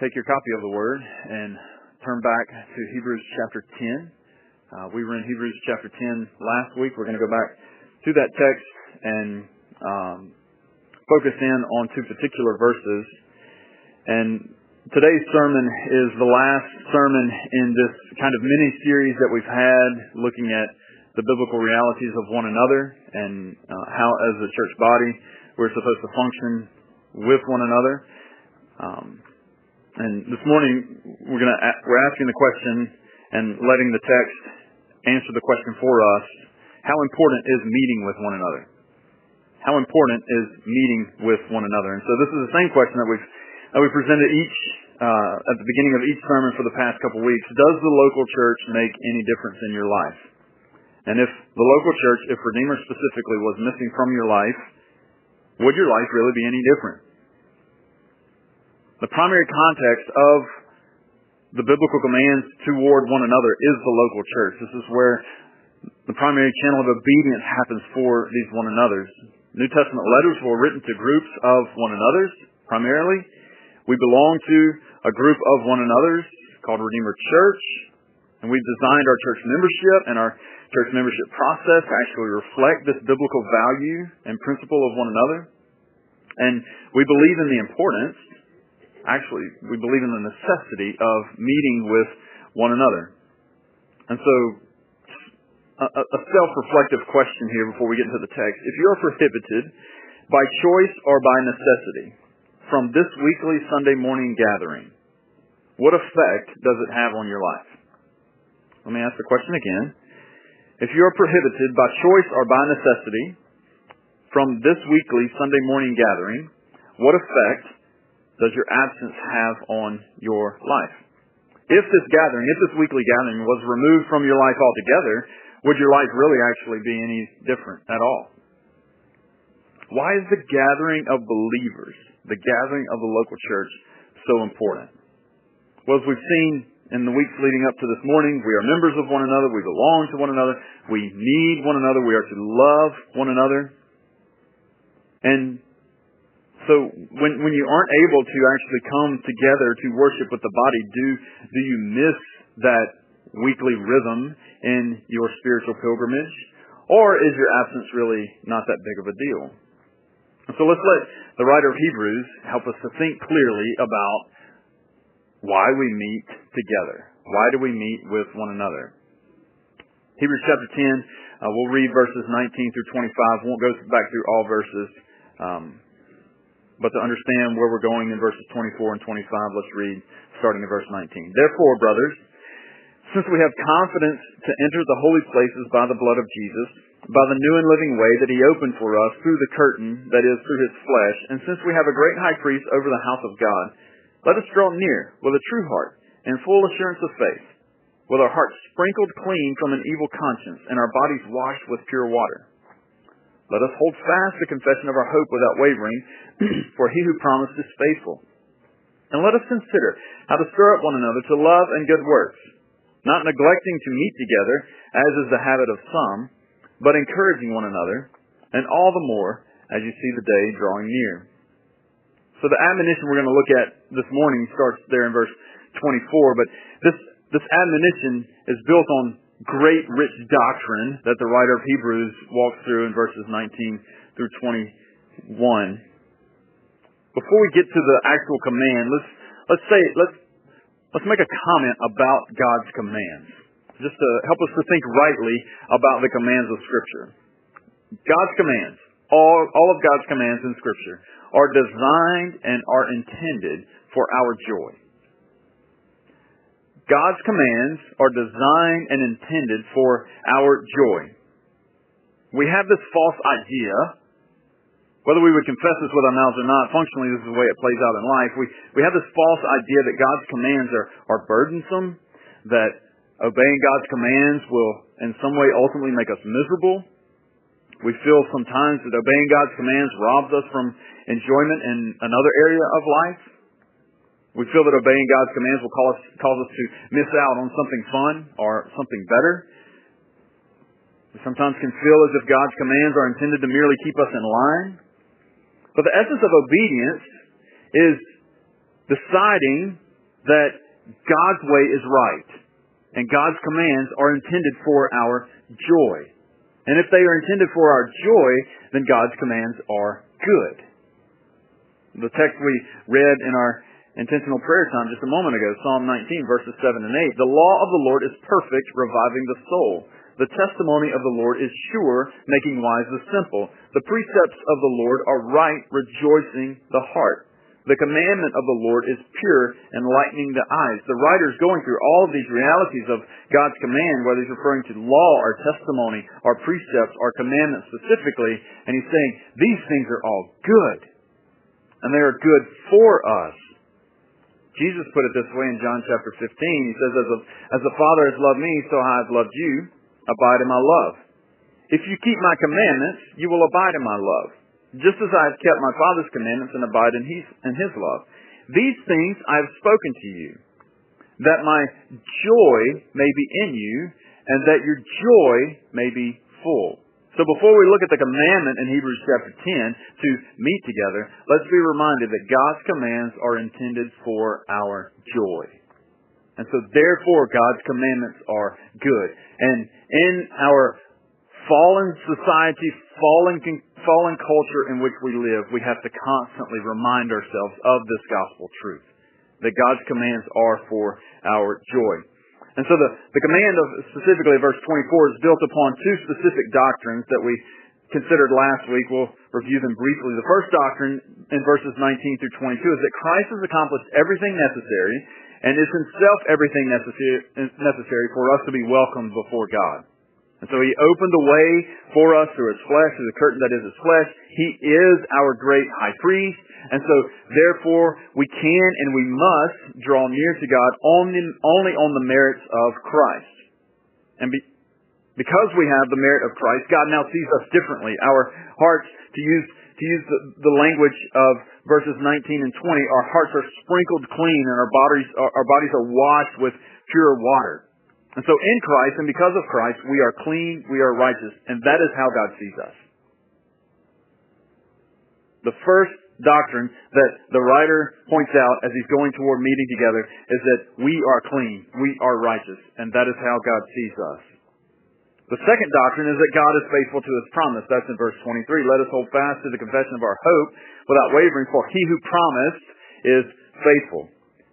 take your copy of the Word and turn back to Hebrews chapter 10. Uh, we were in Hebrews chapter 10 last week. We're going to go back to that text and um, focus in on two particular verses. And today's sermon is the last sermon in this kind of mini series that we've had looking at the biblical realities of one another and uh, how, as a church body, we're supposed to function with one another. Um, and this morning we're to we're asking the question and letting the text answer the question for us: How important is meeting with one another? How important is meeting with one another? And so this is the same question that we've that we presented each uh, at the beginning of each sermon for the past couple weeks. Does the local church make any difference in your life? And if the local church, if Redeemer specifically, was missing from your life, would your life really be any different? The primary context of the biblical commands toward one another is the local church. This is where the primary channel of obedience happens for these one another's. New Testament letters were written to groups of one another's, primarily. We belong to a group of one another's called Redeemer Church, and we've designed our church membership and our church membership process to actually reflect this biblical value and principle of one another. And we believe in the importance actually, we believe in the necessity of meeting with one another. And so, a, a self-reflective question here before we get into the text. If you are prohibited by choice or by necessity from this weekly Sunday morning gathering, what effect does it have on your life? Let me ask the question again. If you are prohibited by choice or by necessity from this weekly Sunday morning gathering, what effect does your absence have on your life? If this gathering, if this weekly gathering was removed from your life altogether, would your life really actually be any different at all? Why is the gathering of believers, the gathering of the local church, so important? Well, as we've seen in the weeks leading up to this morning, we are members of one another, we belong to one another, we need one another, we are to love one another. And so when when you aren't able to actually come together to worship with the body, do do you miss that weekly rhythm in your spiritual pilgrimage? Or is your absence really not that big of a deal? So let's let the writer of Hebrews help us to think clearly about why we meet together. Why do we meet with one another? Hebrews chapter 10, uh, we'll read verses 19 through 25. We Won't go back through all verses. Um, but to understand where we're going in verses 24 and 25, let's read starting in verse 19. Therefore, brothers, since we have confidence to enter the holy places by the blood of Jesus, by the new and living way that he opened for us through the curtain, that is, through his flesh, and since we have a great high priest over the house of God, let us draw near with a true heart and full assurance of faith, with our hearts sprinkled clean from an evil conscience and our bodies washed with pure water. Let us hold fast the confession of our hope without wavering, for he who promised is faithful. And let us consider how to stir up one another to love and good works, not neglecting to meet together, as is the habit of some, but encouraging one another, and all the more as you see the day drawing near. So the admonition we're going to look at this morning starts there in verse 24, but this, this admonition is built on great rich doctrine that the writer of Hebrews walks through in verses 19 through 21. Before we get to the actual command, let's let's say let's let's make a comment about God's commands, just to help us to think rightly about the commands of Scripture. God's commands, all all of God's commands in Scripture, are designed and are intended for our joy. God's commands are designed and intended for our joy. We have this false idea, whether we would confess this with our mouths or not, functionally this is the way it plays out in life. We, we have this false idea that God's commands are, are burdensome, that obeying God's commands will in some way ultimately make us miserable. We feel sometimes that obeying God's commands robs us from enjoyment in another area of life. We feel that obeying God's commands will cause, cause us to miss out on something fun or something better. We sometimes can feel as if God's commands are intended to merely keep us in line. But the essence of obedience is deciding that God's way is right and God's commands are intended for our joy. And if they are intended for our joy, then God's commands are good. The text we read in our intentional prayer time just a moment ago, Psalm 19, verses 7 and 8. The law of the Lord is perfect, reviving the soul. The testimony of the Lord is sure, making wise the simple. The precepts of the Lord are right, rejoicing the heart. The commandment of the Lord is pure, enlightening the eyes. The writer is going through all of these realities of God's command, whether he's referring to law or testimony or precepts or commandments specifically, and he's saying these things are all good. And they are good for us. Jesus put it this way in John chapter 15. He says, as, a, as the Father has loved me, so I have loved you. Abide in my love. If you keep my commandments, you will abide in my love just as I have kept my Father's commandments and abide in his, in his love. These things I have spoken to you, that my joy may be in you, and that your joy may be full. So before we look at the commandment in Hebrews chapter 10 to meet together, let's be reminded that God's commands are intended for our joy. And so therefore God's commandments are good. And in our fallen society, fallen fallen culture in which we live, we have to constantly remind ourselves of this gospel truth. That God's commands are for our joy. And so the, the command of specifically verse 24 is built upon two specific doctrines that we considered last week. We'll review them briefly. The first doctrine in verses 19 through 22 is that Christ has accomplished everything necessary and is himself everything necessary, for us to be welcomed before God. And so he opened the way for us through his flesh, through the curtain that is his flesh. He is our great high priest. And so therefore we can and we must draw near to God only, only on the merits of Christ. And be, because we have the merit of Christ, God now sees us differently. Our hearts, to use, to use the, the language of verses 19 and 20, our hearts are sprinkled clean and our bodies, our bodies are washed with pure water. And so in Christ and because of Christ, we are clean, we are righteous, and that is how God sees us. The first doctrine that the writer points out as he's going toward meeting together is that we are clean, we are righteous, and that is how God sees us. The second doctrine is that God is faithful to his promise. That's in verse 23. Let us hold fast to the confession of our hope without wavering, for he who promised is faithful.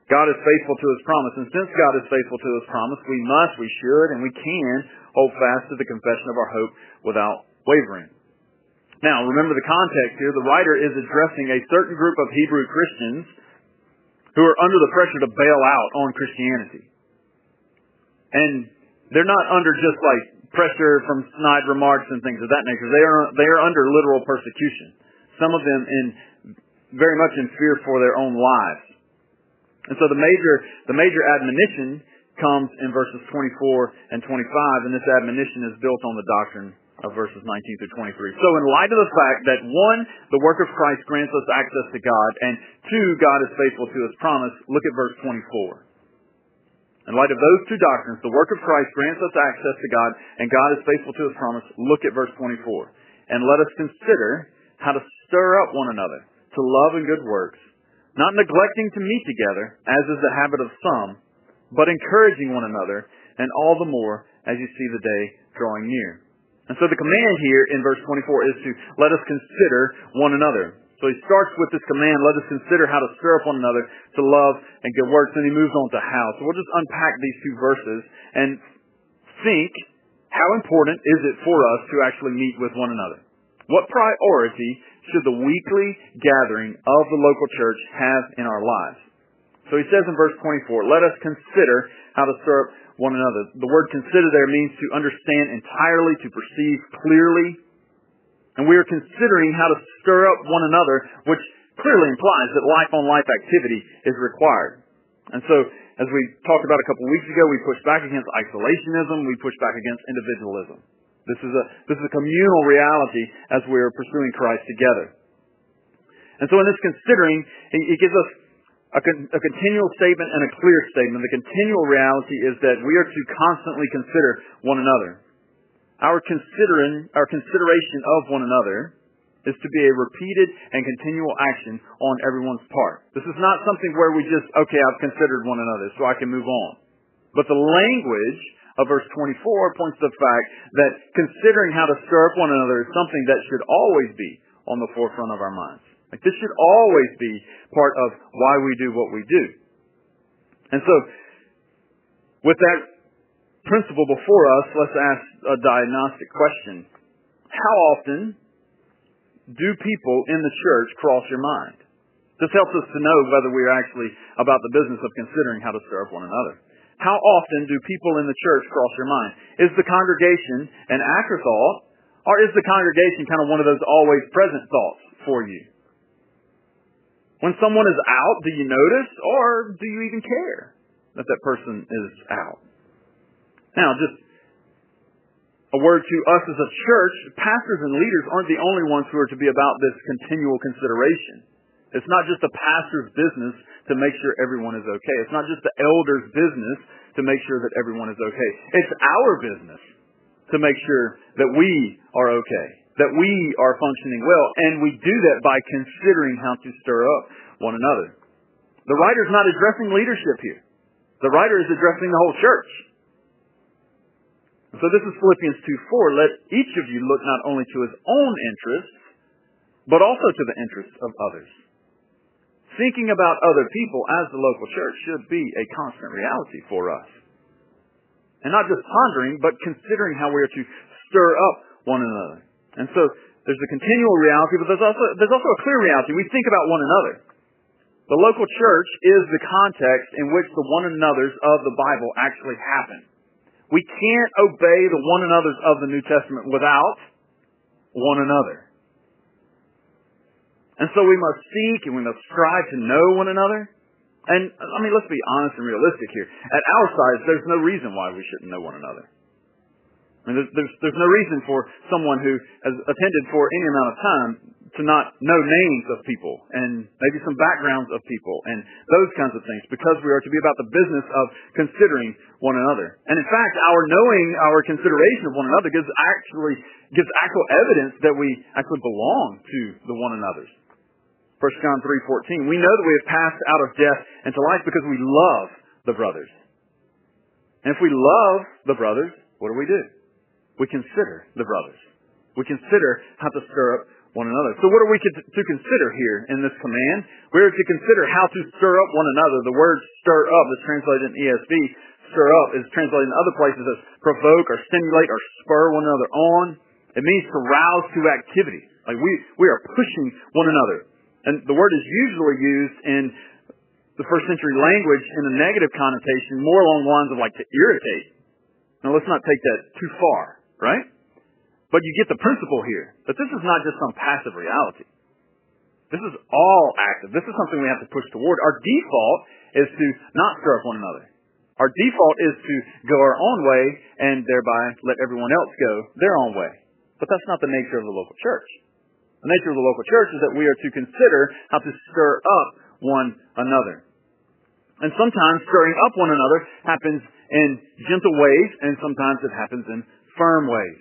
God is faithful to His promise. And since God is faithful to His promise, we must, we should, and we can hold fast to the confession of our hope without wavering. Now, remember the context here. The writer is addressing a certain group of Hebrew Christians who are under the pressure to bail out on Christianity. And they're not under just like pressure from snide remarks and things of that nature. They are, they are under literal persecution. Some of them in very much in fear for their own lives. And so the major, the major admonition comes in verses 24 and 25, and this admonition is built on the doctrine of verses 19 through 23. So in light of the fact that one, the work of Christ grants us access to God, and two, God is faithful to his promise, look at verse 24. In light of those two doctrines, the work of Christ grants us access to God, and God is faithful to his promise, look at verse 24. And let us consider how to stir up one another to love and good works, not neglecting to meet together, as is the habit of some, but encouraging one another, and all the more as you see the day drawing near. And so the command here in verse 24 is to let us consider one another. So he starts with this command, let us consider how to stir up one another to love and good works, and he moves on to how. So we'll just unpack these two verses and think how important is it for us to actually meet with one another? What priority should the weekly gathering of the local church have in our lives? So he says in verse 24, let us consider how to serve one another. The word consider there means to understand entirely, to perceive clearly. And we are considering how to stir up one another, which clearly implies that life on life activity is required. And so, as we talked about a couple of weeks ago, we push back against isolationism, we push back against individualism. This is a, this is a communal reality as we are pursuing Christ together. And so in this considering, he gives us a, con, a continual statement and a clear statement. The continual reality is that we are to constantly consider one another. Our considering, our consideration of one another is to be a repeated and continual action on everyone's part. This is not something where we just, okay, I've considered one another, so I can move on. But the language of verse 24 points to the fact that considering how to stir up one another is something that should always be on the forefront of our minds. Like this should always be part of why we do what we do. And so, with that principle before us, let's ask a diagnostic question. How often do people in the church cross your mind? This helps us to know whether we are actually about the business of considering how to serve one another. How often do people in the church cross your mind? Is the congregation an afterthought, or is the congregation kind of one of those always present thoughts for you? When someone is out, do you notice, or do you even care that that person is out? Now, just a word to us as a church, pastors and leaders aren't the only ones who are to be about this continual consideration. It's not just the pastor's business to make sure everyone is okay. It's not just the elder's business to make sure that everyone is okay. It's our business to make sure that we are okay, that we are functioning well, and we do that by considering how to stir up one another. The writer's not addressing leadership here. The writer is addressing the whole church. So this is Philippians 2 4. Let each of you look not only to his own interests, but also to the interests of others. Thinking about other people as the local church should be a constant reality for us. And not just pondering, but considering how we are to stir up one another. And so there's a continual reality, but there's also, there's also a clear reality. We think about one another. The local church is the context in which the one another's of the Bible actually happen. We can't obey the one another's of the New Testament without one another. And so we must seek and we must strive to know one another. And I mean, let's be honest and realistic here. At our size, there's no reason why we shouldn't know one another. I mean, there's, there's, there's no reason for someone who has attended for any amount of time to not know names of people and maybe some backgrounds of people and those kinds of things because we are to be about the business of considering one another. And in fact, our knowing our consideration of one another gives actually gives actual evidence that we actually belong to the one another's. 1 John 3:14. We know that we have passed out of death into life because we love the brothers. And if we love the brothers, what do we do? We consider the brothers. We consider how to stir up one another. So what are we to consider here in this command? We're to consider how to stir up one another. The word stir up is translated in ESV. Stir up is translated in other places as provoke or stimulate or spur one another on. It means to rouse to activity. Like we, we are pushing one another. And the word is usually used in the first century language in a negative connotation, more along the lines of like to irritate. Now let's not take that too far, right? But you get the principle here that this is not just some passive reality. This is all active. This is something we have to push toward. Our default is to not stir up one another. Our default is to go our own way and thereby let everyone else go their own way. But that's not the nature of the local church. The nature of the local church is that we are to consider how to stir up one another. And sometimes stirring up one another happens in gentle ways, and sometimes it happens in firm ways.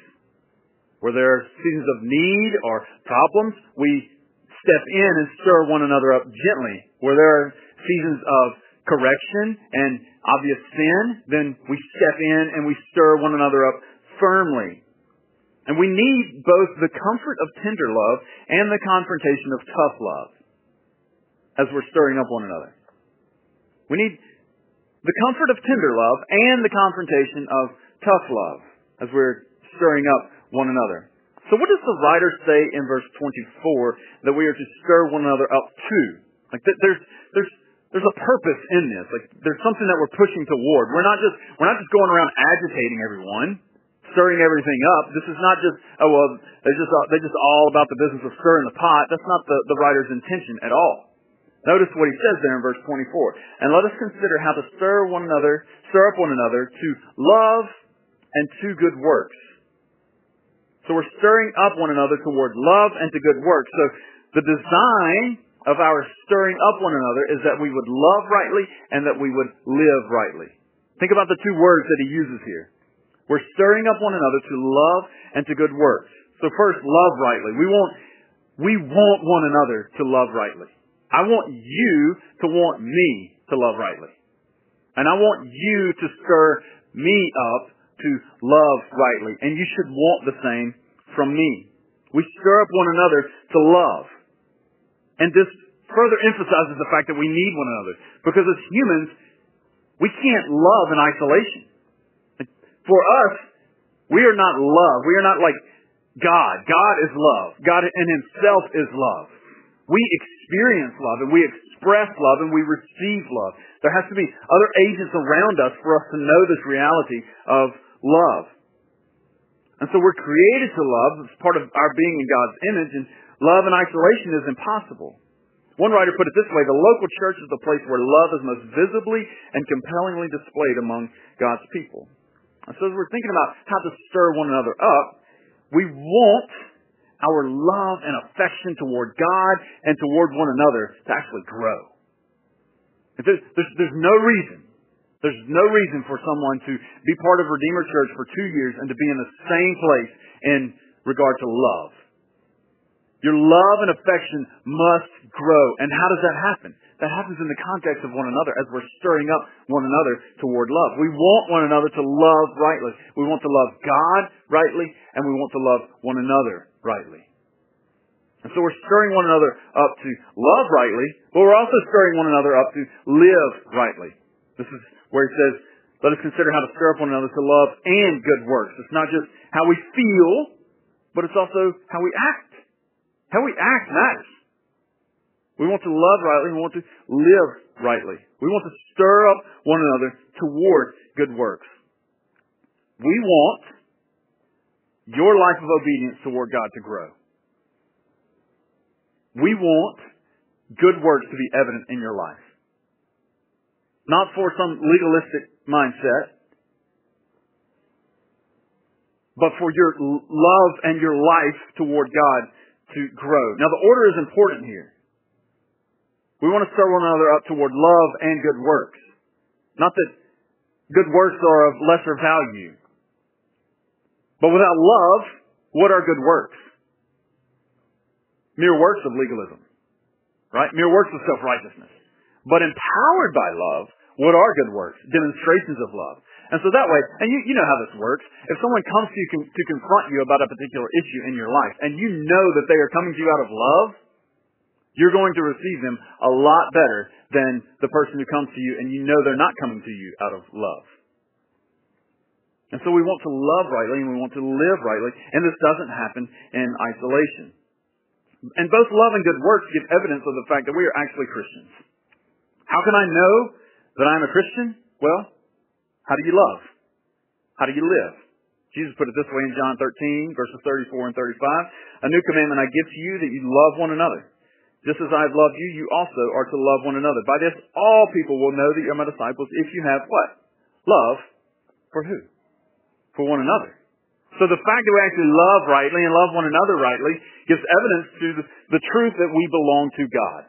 Where there are seasons of need or problems, we step in and stir one another up gently. Where there are seasons of correction and obvious sin, then we step in and we stir one another up firmly. And we need both the comfort of tender love and the confrontation of tough love as we're stirring up one another. We need the comfort of tender love and the confrontation of tough love as we're stirring up one another. So what does the writer say in verse 24 that we are to stir one another up to? Like there's, there's, there's a purpose in this. Like there's something that we're pushing toward. We're not just, we're not just going around agitating everyone stirring everything up. This is not just, oh, well, they're just, uh, they're just all about the business of stirring the pot. That's not the, the writer's intention at all. Notice what he says there in verse 24. And let us consider how to stir one another, stir up one another to love and to good works. So we're stirring up one another toward love and to good works. So the design of our stirring up one another is that we would love rightly and that we would live rightly. Think about the two words that he uses here. We're stirring up one another to love and to good works. So first, love rightly. We won't we want one another to love rightly. I want you to want me to love rightly. And I want you to stir me up to love rightly. And you should want the same from me. We stir up one another to love. And this further emphasizes the fact that we need one another. Because as humans, we can't love in isolation. For us, we are not love. We are not like God. God is love. God in himself is love. We experience love and we express love and we receive love. There has to be other agents around us for us to know this reality of love. And so we're created to love. It's part of our being in God's image and love in isolation is impossible. One writer put it this way, the local church is the place where love is most visibly and compellingly displayed among God's people. And so as we're thinking about how to stir one another up, we want our love and affection toward God and toward one another to actually grow. There's, there's, there's no reason, there's no reason for someone to be part of Redeemer Church for two years and to be in the same place in regard to love. Your love and affection must grow. And how does that happen? That happens in the context of one another as we're stirring up one another toward love. We want one another to love rightly. We want to love God rightly, and we want to love one another rightly. And so we're stirring one another up to love rightly, but we're also stirring one another up to live rightly. This is where he says, let us consider how to stir up one another to love and good works. It's not just how we feel, but it's also how we act. How we act matters. We want to love rightly. We want to live rightly. We want to stir up one another toward good works. We want your life of obedience toward God to grow. We want good works to be evident in your life. Not for some legalistic mindset, but for your love and your life toward God to grow. Now the order is important here. We want to stir one another up toward love and good works. Not that good works are of lesser value. But without love, what are good works? Mere works of legalism. Right? Mere works of self-righteousness. But empowered by love, what are good works? Demonstrations of love. And so that way, and you, you know how this works. If someone comes to you con- to confront you about a particular issue in your life, and you know that they are coming to you out of love, you're going to receive them a lot better than the person who comes to you and you know they're not coming to you out of love. And so we want to love rightly and we want to live rightly, and this doesn't happen in isolation. And both love and good works give evidence of the fact that we are actually Christians. How can I know that I'm a Christian? Well, how do you love? How do you live? Jesus put it this way in John 13, verses 34 and 35. A new commandment I give to you that you love one another. Just as I have loved you, you also are to love one another. By this, all people will know that you're my disciples if you have what? Love for who? For one another. So the fact that we actually love rightly and love one another rightly gives evidence to the, the truth that we belong to God.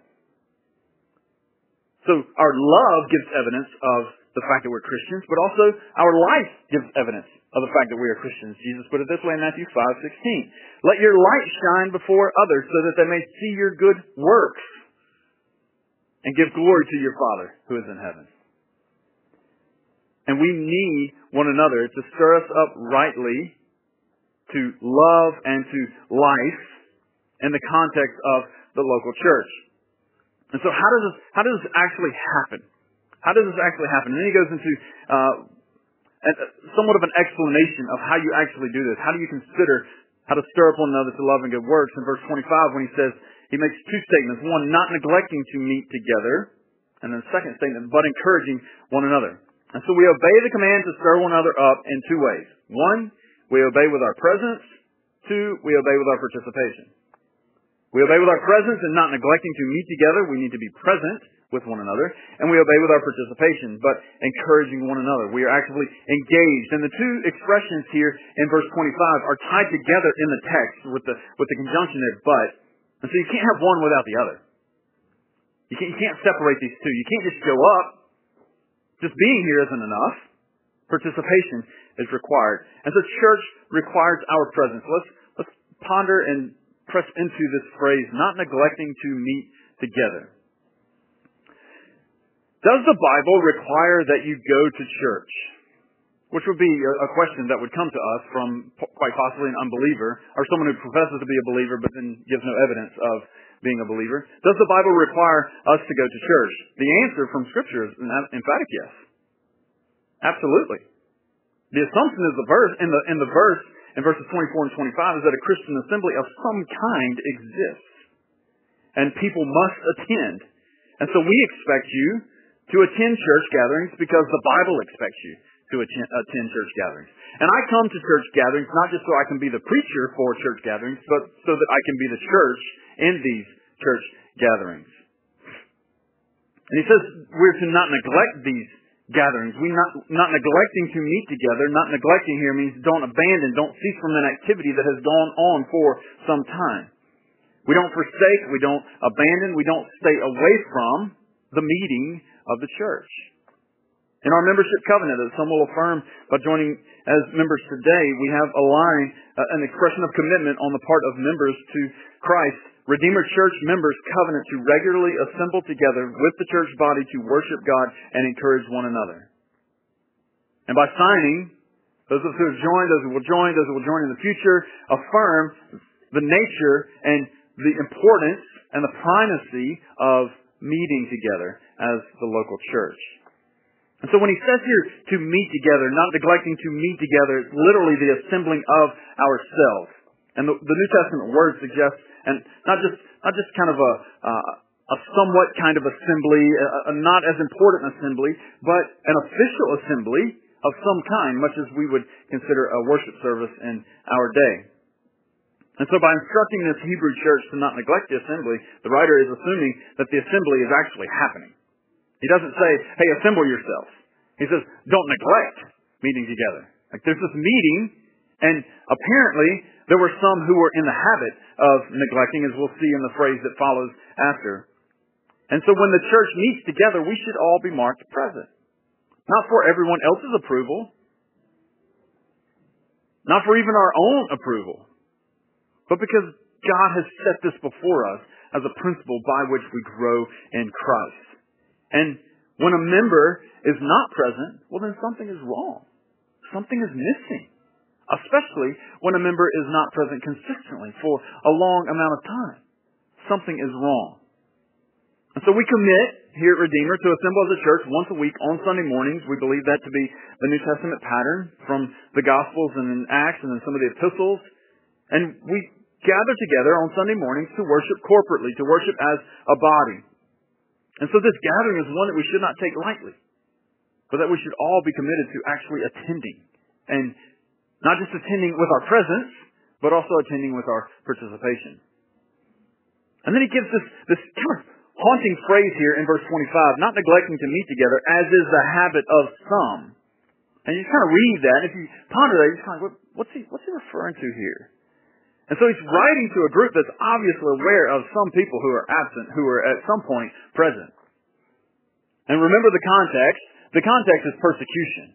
So our love gives evidence of the fact that we're Christians, but also our life gives evidence of the fact that we are Christians. Jesus put it this way in Matthew 5:16. Let your light shine before others so that they may see your good works and give glory to your Father who is in heaven. And we need one another to stir us up rightly to love and to life in the context of the local church. And so how does this, how does this actually happen? How does this actually happen? And then he goes into uh, somewhat of an explanation of how you actually do this. How do you consider how to stir up one another to love and good works? In verse 25, when he says, he makes two statements. One, not neglecting to meet together. And then the second statement, but encouraging one another. And so we obey the command to stir one another up in two ways. One, we obey with our presence. Two, we obey with our participation. We obey with our presence and not neglecting to meet together. We need to be present with one another, and we obey with our participation, but encouraging one another. We are actively engaged. And the two expressions here in verse 25 are tied together in the text with the, with the conjunction there, but. And so you can't have one without the other. You can't, you can't separate these two. You can't just show up. Just being here isn't enough. Participation is required. And so church requires our presence. Let's, let's ponder and press into this phrase, not neglecting to meet together. Does the Bible require that you go to church? Which would be a question that would come to us from quite possibly an unbeliever or someone who professes to be a believer but then gives no evidence of being a believer. Does the Bible require us to go to church? The answer from Scripture is an emphatic yes. Absolutely. The assumption is the verse in the in the verse in verses 24 and 25 is that a Christian assembly of some kind exists. And people must attend. And so we expect you to attend church gatherings because the Bible expects you to attend, attend church gatherings. And I come to church gatherings not just so I can be the preacher for church gatherings, but so that I can be the church in these church gatherings. And he says we're to not neglect these gatherings. We not not neglecting to meet together. Not neglecting here means don't abandon, don't cease from an activity that has gone on for some time. We don't forsake, we don't abandon, we don't stay away from the meeting of the church. In our membership covenant that some will affirm by joining as members today, we have a line, uh, an expression of commitment on the part of members to Christ. Redeemer Church members covenant to regularly assemble together with the church body to worship God and encourage one another. And by signing, those of us who have joined, those who will join, those who will join in the future, affirm the nature and the importance and the primacy of meeting together as the local church. And so when he says here to meet together, not neglecting to meet together, it's literally the assembling of ourselves. And the, the New Testament word suggests, and not just not just kind of a uh, a somewhat kind of assembly, a, a not as important an assembly, but an official assembly of some kind, much as we would consider a worship service in our day. And so by instructing this Hebrew church to not neglect the assembly, the writer is assuming that the assembly is actually happening. He doesn't say, hey, assemble yourselves. He says, don't neglect meeting together. Like there's this meeting, and apparently there were some who were in the habit of neglecting, as we'll see in the phrase that follows after. And so when the church meets together, we should all be marked present. Not for everyone else's approval, not for even our own approval, but because God has set this before us as a principle by which we grow in Christ. And when a member is not present, well then something is wrong. Something is missing. Especially when a member is not present consistently for a long amount of time. Something is wrong. And so we commit here at Redeemer to assemble as a church once a week on Sunday mornings. We believe that to be the New Testament pattern from the Gospels and in Acts and some of the epistles. And we gather together on Sunday mornings to worship corporately, to worship as a body. And so this gathering is one that we should not take lightly, but that we should all be committed to actually attending. And not just attending with our presence, but also attending with our participation. And then he gives this, this kind of haunting phrase here in verse 25, not neglecting to meet together, as is the habit of some. And you kind of read that, and if you ponder that, you're kind of like, what's he, what's he referring to here? And so he's writing to a group that's obviously aware of some people who are absent, who are at some point present. And remember the context. The context is persecution.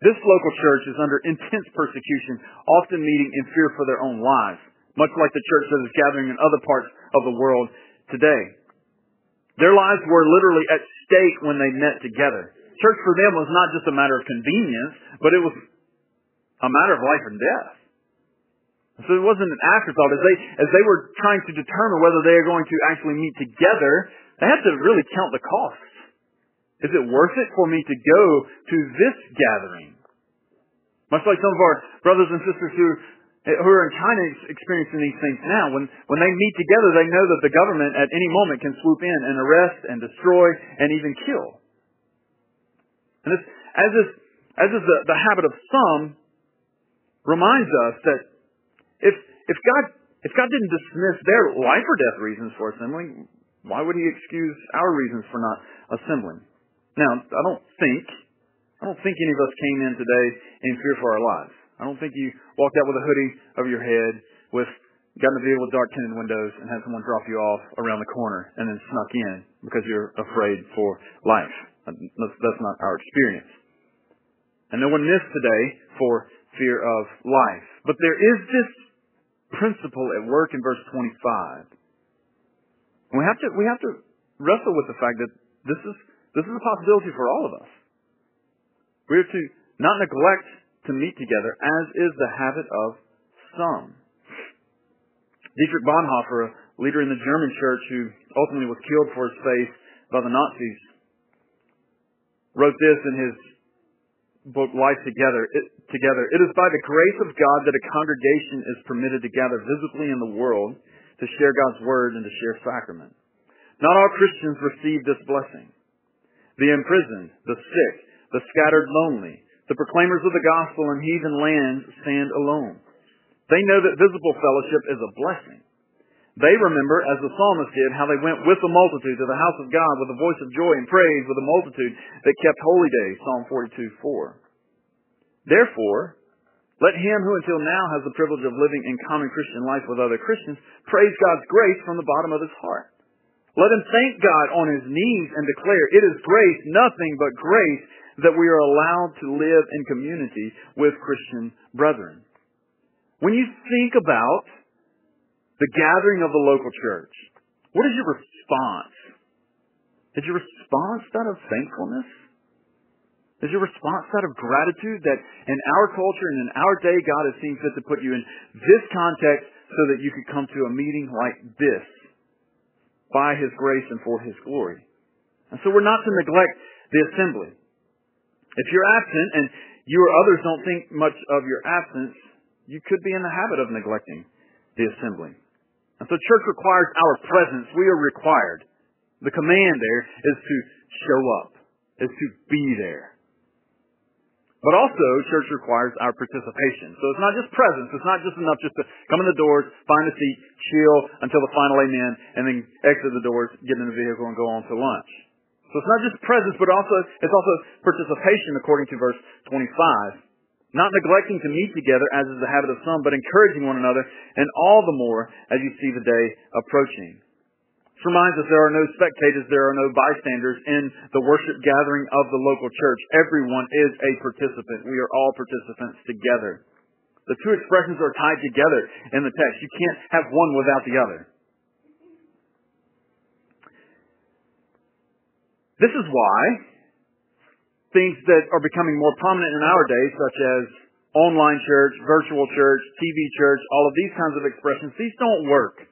This local church is under intense persecution, often meeting in fear for their own lives, much like the church that is gathering in other parts of the world today. Their lives were literally at stake when they met together. Church for them was not just a matter of convenience, but it was a matter of life and death. So it wasn't an afterthought. As they, as they were trying to determine whether they are going to actually meet together, they had to really count the costs. Is it worth it for me to go to this gathering? Much like some of our brothers and sisters who, who are in China experiencing these things now. When, when they meet together, they know that the government at any moment can swoop in and arrest and destroy and even kill. And this, as is, as is the, the habit of some, reminds us that if if God if God didn't dismiss their life or death reasons for assembling, why would He excuse our reasons for not assembling? Now, I don't think I don't think any of us came in today in fear for our lives. I don't think you walked out with a hoodie over your head with got in a vehicle with dark tinted windows and had someone drop you off around the corner and then snuck in because you're afraid for life. That's, not our experience. And no one missed today for fear of life. But there is this principle at work in verse 25. We have to, we have to wrestle with the fact that this is, this is a possibility for all of us. We are to not neglect to meet together, as is the habit of some. Dietrich Bonhoeffer, a leader in the German church who ultimately was killed for his faith by the Nazis, wrote this in his book Life Together. It, together. It is by the grace of God that a congregation is permitted to gather visibly in the world to share God's word and to share sacrament. Not all Christians receive this blessing. The imprisoned, the sick, the scattered lonely, the proclaimers of the gospel in heathen lands stand alone. They know that visible fellowship is a blessing. They remember, as the psalmist did, how they went with the multitude to the house of God with a voice of joy and praise with a multitude that kept holy days, Psalm 42, 4. Therefore, let him who until now has the privilege of living in common Christian life with other Christians praise God's grace from the bottom of his heart. Let him thank God on his knees and declare, it is grace, nothing but grace, that we are allowed to live in community with Christian brethren. When you think about the gathering of the local church, what is your response? Is your response that of thankfulness? Is your response out of gratitude that in our culture and in our day, God has seen fit to put you in this context so that you could come to a meeting like this by His grace and for His glory? And so we're not to neglect the assembly. If you're absent and you or others don't think much of your absence, you could be in the habit of neglecting the assembly. And so church requires our presence. We are required. The command there is to show up, is to be there. But also, church requires our participation. So it's not just presence. It's not just enough just to come in the doors, find a seat, chill until the final amen, and then exit the doors, get in the vehicle, and go on to lunch. So it's not just presence, but also it's also participation, according to verse 25. Not neglecting to meet together, as is the habit of some, but encouraging one another, and all the more as you see the day approaching. This reminds us there are no spectators, there are no bystanders in the worship gathering of the local church. Everyone is a participant. We are all participants together. The two expressions are tied together in the text. You can't have one without the other. This is why things that are becoming more prominent in our days, such as online church, virtual church, TV church, all of these kinds of expressions, these don't work.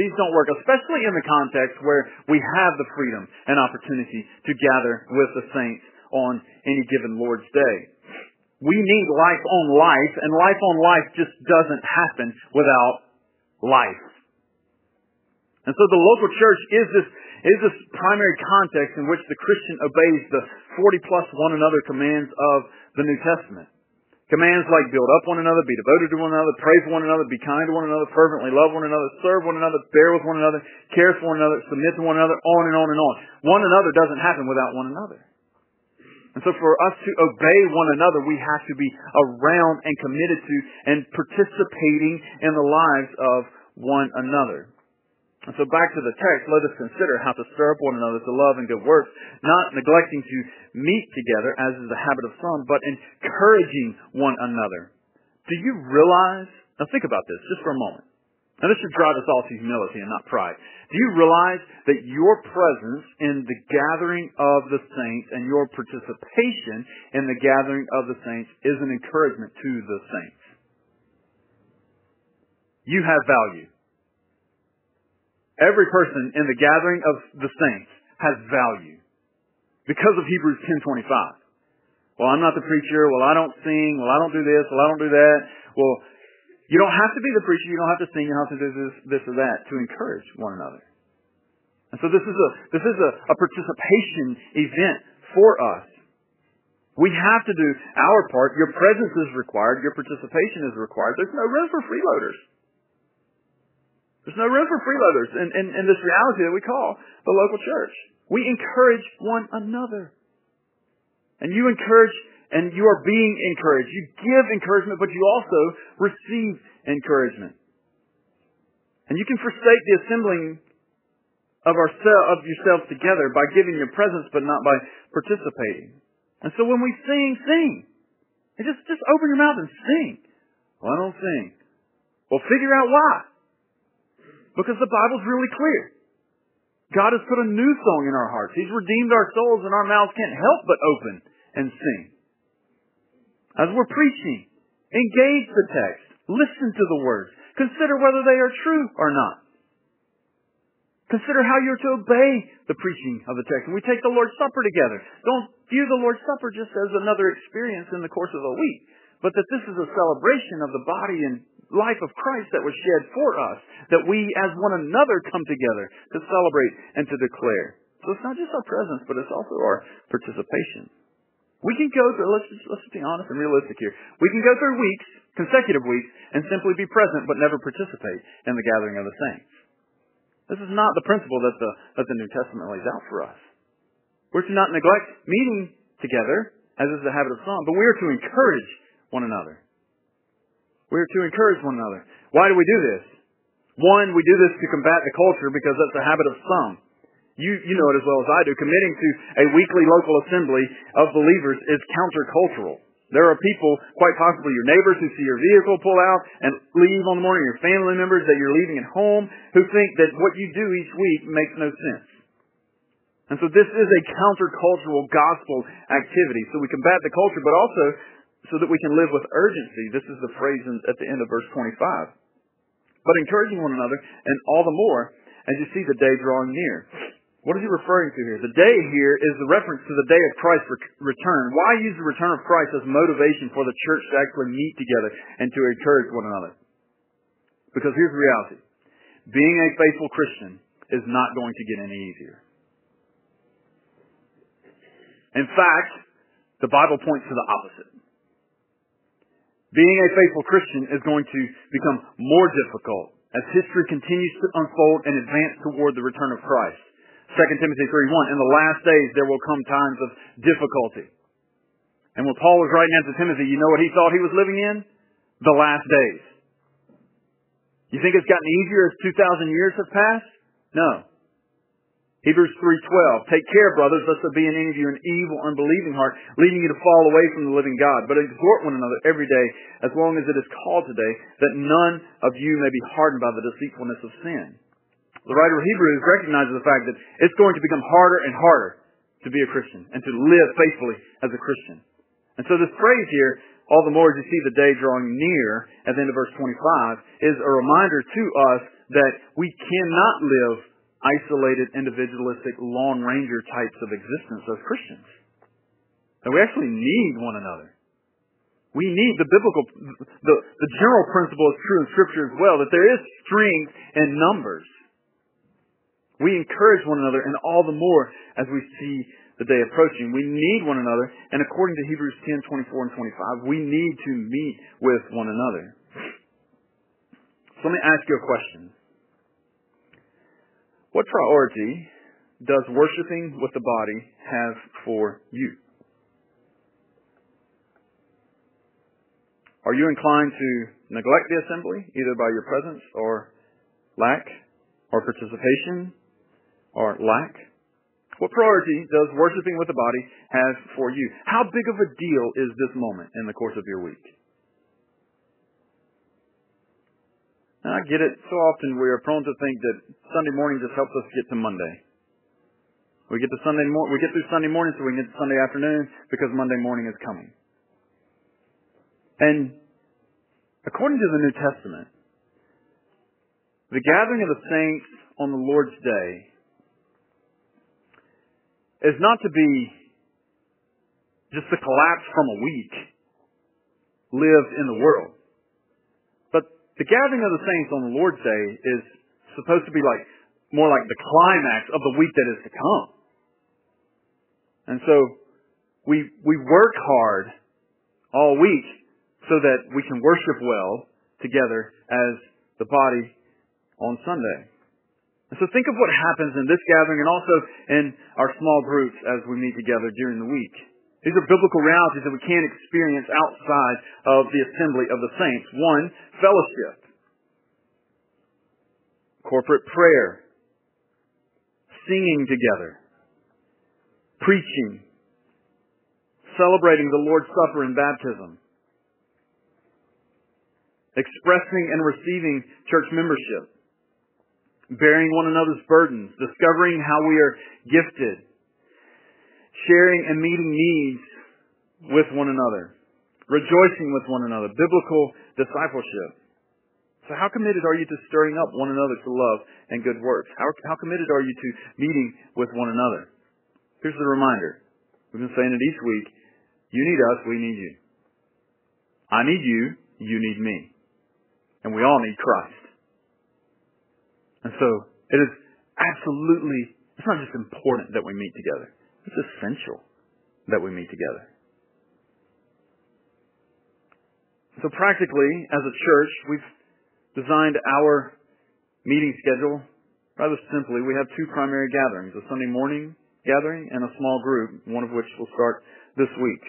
These don't work, especially in the context where we have the freedom and opportunity to gather with the saints on any given Lord's Day. We need life on life, and life on life just doesn't happen without life. And so the local church is this, is this primary context in which the Christian obeys the 40 plus one another commands of the New Testament. Commands like build up one another, be devoted to one another, pray for one another, be kind to one another, fervently love one another, serve one another, bear with one another, care for one another, submit to one another, on and on and on. One another doesn't happen without one another. And so for us to obey one another, we have to be around and committed to and participating in the lives of one another. And so back to the text, let us consider how to stir up one another to love and good works, not neglecting to meet together, as is the habit of some, but encouraging one another. Do you realize, now think about this just for a moment. Now this should drive us all to humility and not pride. Do you realize that your presence in the gathering of the saints and your participation in the gathering of the saints is an encouragement to the saints? You have value. Every person in the gathering of the saints has value because of Hebrews 10:25. Well, I'm not the preacher. Well, I don't sing. Well, I don't do this. Well, I don't do that. Well, you don't have to be the preacher. You don't have to sing. You don't have to do this, this or that to encourage one another. And so this is a this is a, a participation event for us. We have to do our part. Your presence is required. Your participation is required. There's no room for freeloaders. There's no room for freeloaders in, in, in this reality that we call the local church. We encourage one another. And you encourage, and you are being encouraged. You give encouragement, but you also receive encouragement. And you can forsake the assembling of, ourselves, of yourselves together by giving your presence, but not by participating. And so when we sing, sing. And just, just open your mouth and sing. Well, I don't sing. Well, figure out why. Because the Bible's really clear. God has put a new song in our hearts. He's redeemed our souls and our mouths can't help but open and sing. As we're preaching, engage the text. Listen to the words. Consider whether they are true or not. Consider how you're to obey the preaching of the text. And we take the Lord's Supper together. Don't view the Lord's Supper just as another experience in the course of a week, but that this is a celebration of the body and life of Christ that was shed for us, that we as one another come together to celebrate and to declare. So it's not just our presence, but it's also our participation. We can go through, let's just, let's just be honest and realistic here. We can go through weeks, consecutive weeks, and simply be present but never participate in the gathering of the saints. This is not the principle that the, that the New Testament lays out for us. We're to not neglect meeting together, as is the habit of some, but we are to encourage one another. We are to encourage one another. Why do we do this? One, we do this to combat the culture because that's the habit of some. You, you know it as well as I do. Committing to a weekly local assembly of believers is countercultural. There are people, quite possibly your neighbors, who see your vehicle pull out and leave on the morning, your family members that you're leaving at home, who think that what you do each week makes no sense. And so this is a countercultural gospel activity. So we combat the culture, but also so that we can live with urgency. This is the phrase at the end of verse 25. But encouraging one another, and all the more as you see the day drawing near. What is he referring to here? The day here is the reference to the day of Christ's return. Why use the return of Christ as motivation for the church to actually meet together and to encourage one another? Because here's the reality. Being a faithful Christian is not going to get any easier. In fact, the Bible points to the opposite. Being a faithful Christian is going to become more difficult as history continues to unfold and advance toward the return of Christ. 2 Timothy 3.1, in the last days there will come times of difficulty. And when Paul was writing that to Timothy, you know what he thought he was living in? The last days. You think it's gotten easier as 2,000 years have passed? No. Hebrews 3.12, Take care, brothers, lest there be in any of you an evil, unbelieving heart, leading you to fall away from the living God. But exhort one another every day, as long as it is called today, that none of you may be hardened by the deceitfulness of sin. The writer of Hebrews recognizes the fact that it's going to become harder and harder to be a Christian and to live faithfully as a Christian. And so this phrase here, all the more as you see the day drawing near at the end of verse 25, is a reminder to us that we cannot live isolated, individualistic, lone ranger types of existence as Christians. And we actually need one another. We need the biblical, the, the general principle is true in Scripture as well, that there is strength in numbers. We encourage one another, and all the more as we see the day approaching. We need one another, and according to Hebrews 10, 24 and 25, we need to meet with one another. So let me ask you a question. What priority does worshiping with the body have for you? Are you inclined to neglect the assembly, either by your presence or lack, or participation, or lack? What priority does worshiping with the body have for you? How big of a deal is this moment in the course of your week? And I get it. So often we are prone to think that Sunday morning just helps us get to Monday. We get to Sunday morning, we get through Sunday morning so we can get to Sunday afternoon because Monday morning is coming. And according to the New Testament, the gathering of the saints on the Lord's day is not to be just the collapse from a week lived in the world. The gathering of the saints on the Lord's Day is supposed to be like more like the climax of the week that is to come. And so we we work hard all week so that we can worship well together as the body on Sunday. And so think of what happens in this gathering and also in our small groups as we meet together during the week. These are biblical realities that we can't experience outside of the assembly of the saints. One, fellowship. Corporate prayer. Singing together. Preaching. Celebrating the Lord's Supper and baptism. expressing and receiving church membership, bearing one another's burdens, discovering how we are gifted, sharing and meeting needs with one another, rejoicing with one another, biblical discipleship. So how committed are you to stirring up one another to love and good works? How, how committed are you to meeting with one another? Here's the reminder. We've been saying it each week. You need us, we need you. I need you, you need me. And we all need Christ. And so, it is absolutely, it's not just important that we meet together. It's essential that we meet together. So practically, as a church, we've designed our meeting schedule rather simply. We have two primary gatherings, a Sunday morning gathering and a small group, one of which will start this week.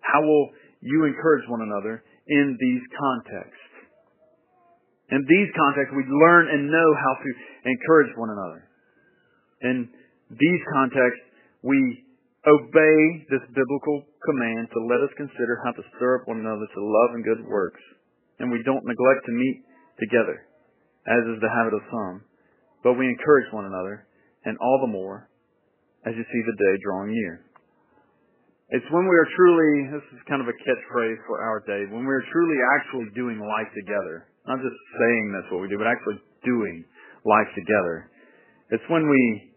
How will you encourage one another in these contexts? In these contexts, we learn and know how to encourage one another. In these contexts, we obey this biblical command to let us consider how to stir up one another to love and good works. And we don't neglect to meet together, as is the habit of some, but we encourage one another, and all the more as you see the day drawing near. It's when we are truly, this is kind of a catchphrase for our day, when we are truly actually doing life together. Not just saying that's what we do, but actually doing life together. It's when we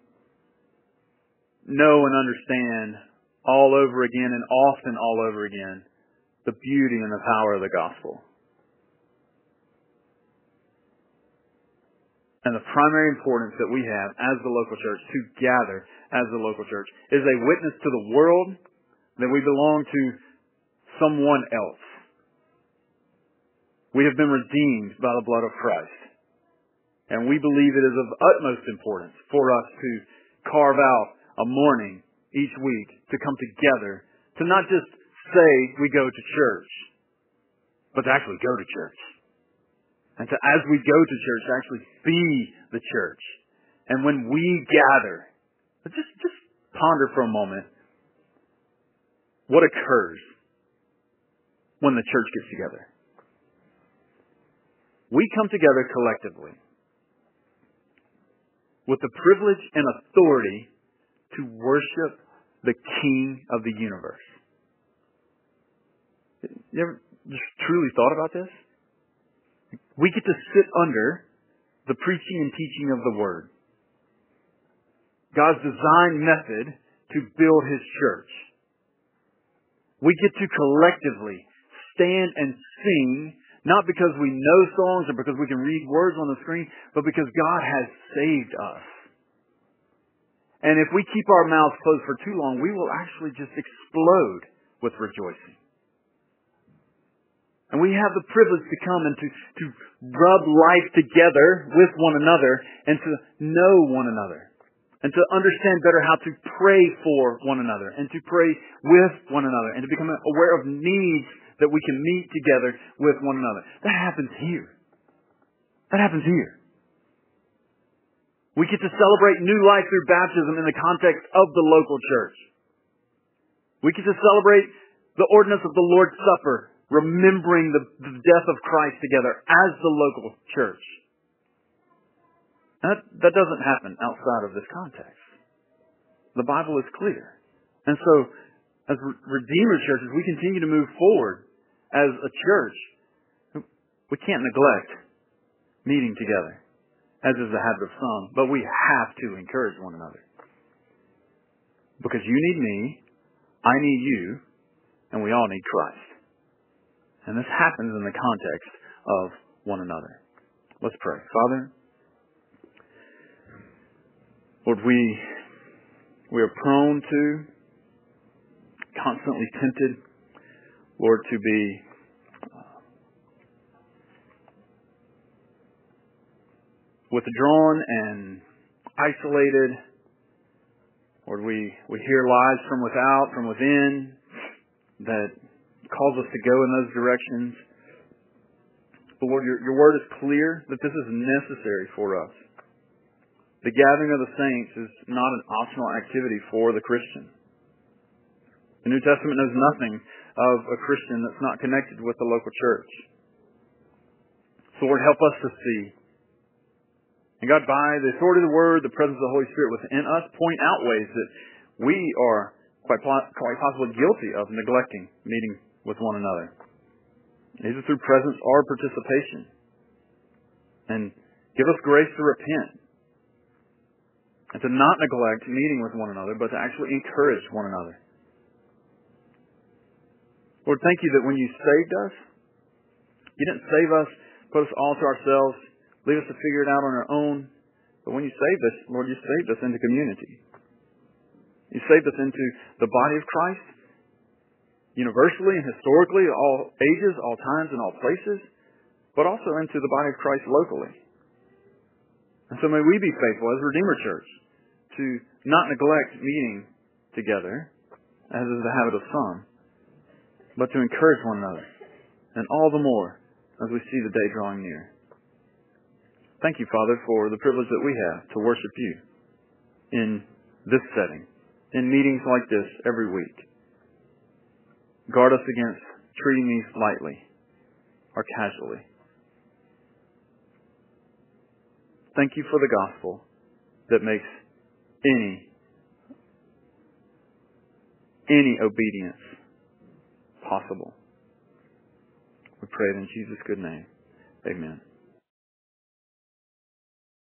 know and understand all over again and often all over again the beauty and the power of the gospel. And the primary importance that we have as the local church to gather as the local church is a witness to the world that we belong to someone else. We have been redeemed by the blood of Christ. And we believe it is of utmost importance for us to carve out a morning each week to come together to not just say we go to church, but to actually go to church. And to, as we go to church, to actually be the church. And when we gather, just, just ponder for a moment what occurs when the church gets together. We come together collectively with the privilege and authority to worship the King of the universe. You ever just truly thought about this? We get to sit under the preaching and teaching of the Word. God's design method to build His church. We get to collectively stand and sing, not because we know songs or because we can read words on the screen, but because God has saved us. And if we keep our mouths closed for too long, we will actually just explode with rejoicing. And we have the privilege to come and to, to rub life together with one another and to know one another. And to understand better how to pray for one another and to pray with one another and to become aware of needs that we can meet together with one another. That happens here. That happens here. We get to celebrate new life through baptism in the context of the local church. We get to celebrate the ordinance of the Lord's Supper, remembering the, the death of Christ together as the local church. That, that doesn't happen outside of this context. The Bible is clear. And so, as Redeemer churches, we continue to move forward as a church. We can't neglect meeting together as is the habit of some, but we have to encourage one another. Because you need me, I need you, and we all need Christ. And this happens in the context of one another. Let's pray. Father, Lord, we, we are prone to, constantly tempted, Lord, to be withdrawn and isolated. Lord, we, we hear lies from without, from within, that calls us to go in those directions. But Lord, your, your word is clear that this is necessary for us. The gathering of the saints is not an optional activity for the Christian. The New Testament knows nothing of a Christian that's not connected with the local church. So Lord, help us to see. And God, by the authority of the Word, the presence of the Holy Spirit within us, point out ways that we are quite, quite possibly guilty of neglecting meeting with one another. Either through presence or participation. And give us grace to repent and to not neglect meeting with one another, but to actually encourage one another. Lord, thank you that when you saved us, you didn't save us, put us all to ourselves, leave us to figure it out on our own. But when you saved us, Lord, you saved us into community. You saved us into the body of Christ, universally and historically, all ages, all times, and all places, but also into the body of Christ locally. And so may we be faithful as Redeemer Church to not neglect meeting together, as is the habit of some, but to encourage one another, and all the more as we see the day drawing near. Thank you, Father, for the privilege that we have to worship you in this setting, in meetings like this every week. Guard us against treating these lightly or casually. Thank you for the gospel that makes any any obedience possible. We pray it in Jesus' good name. Amen.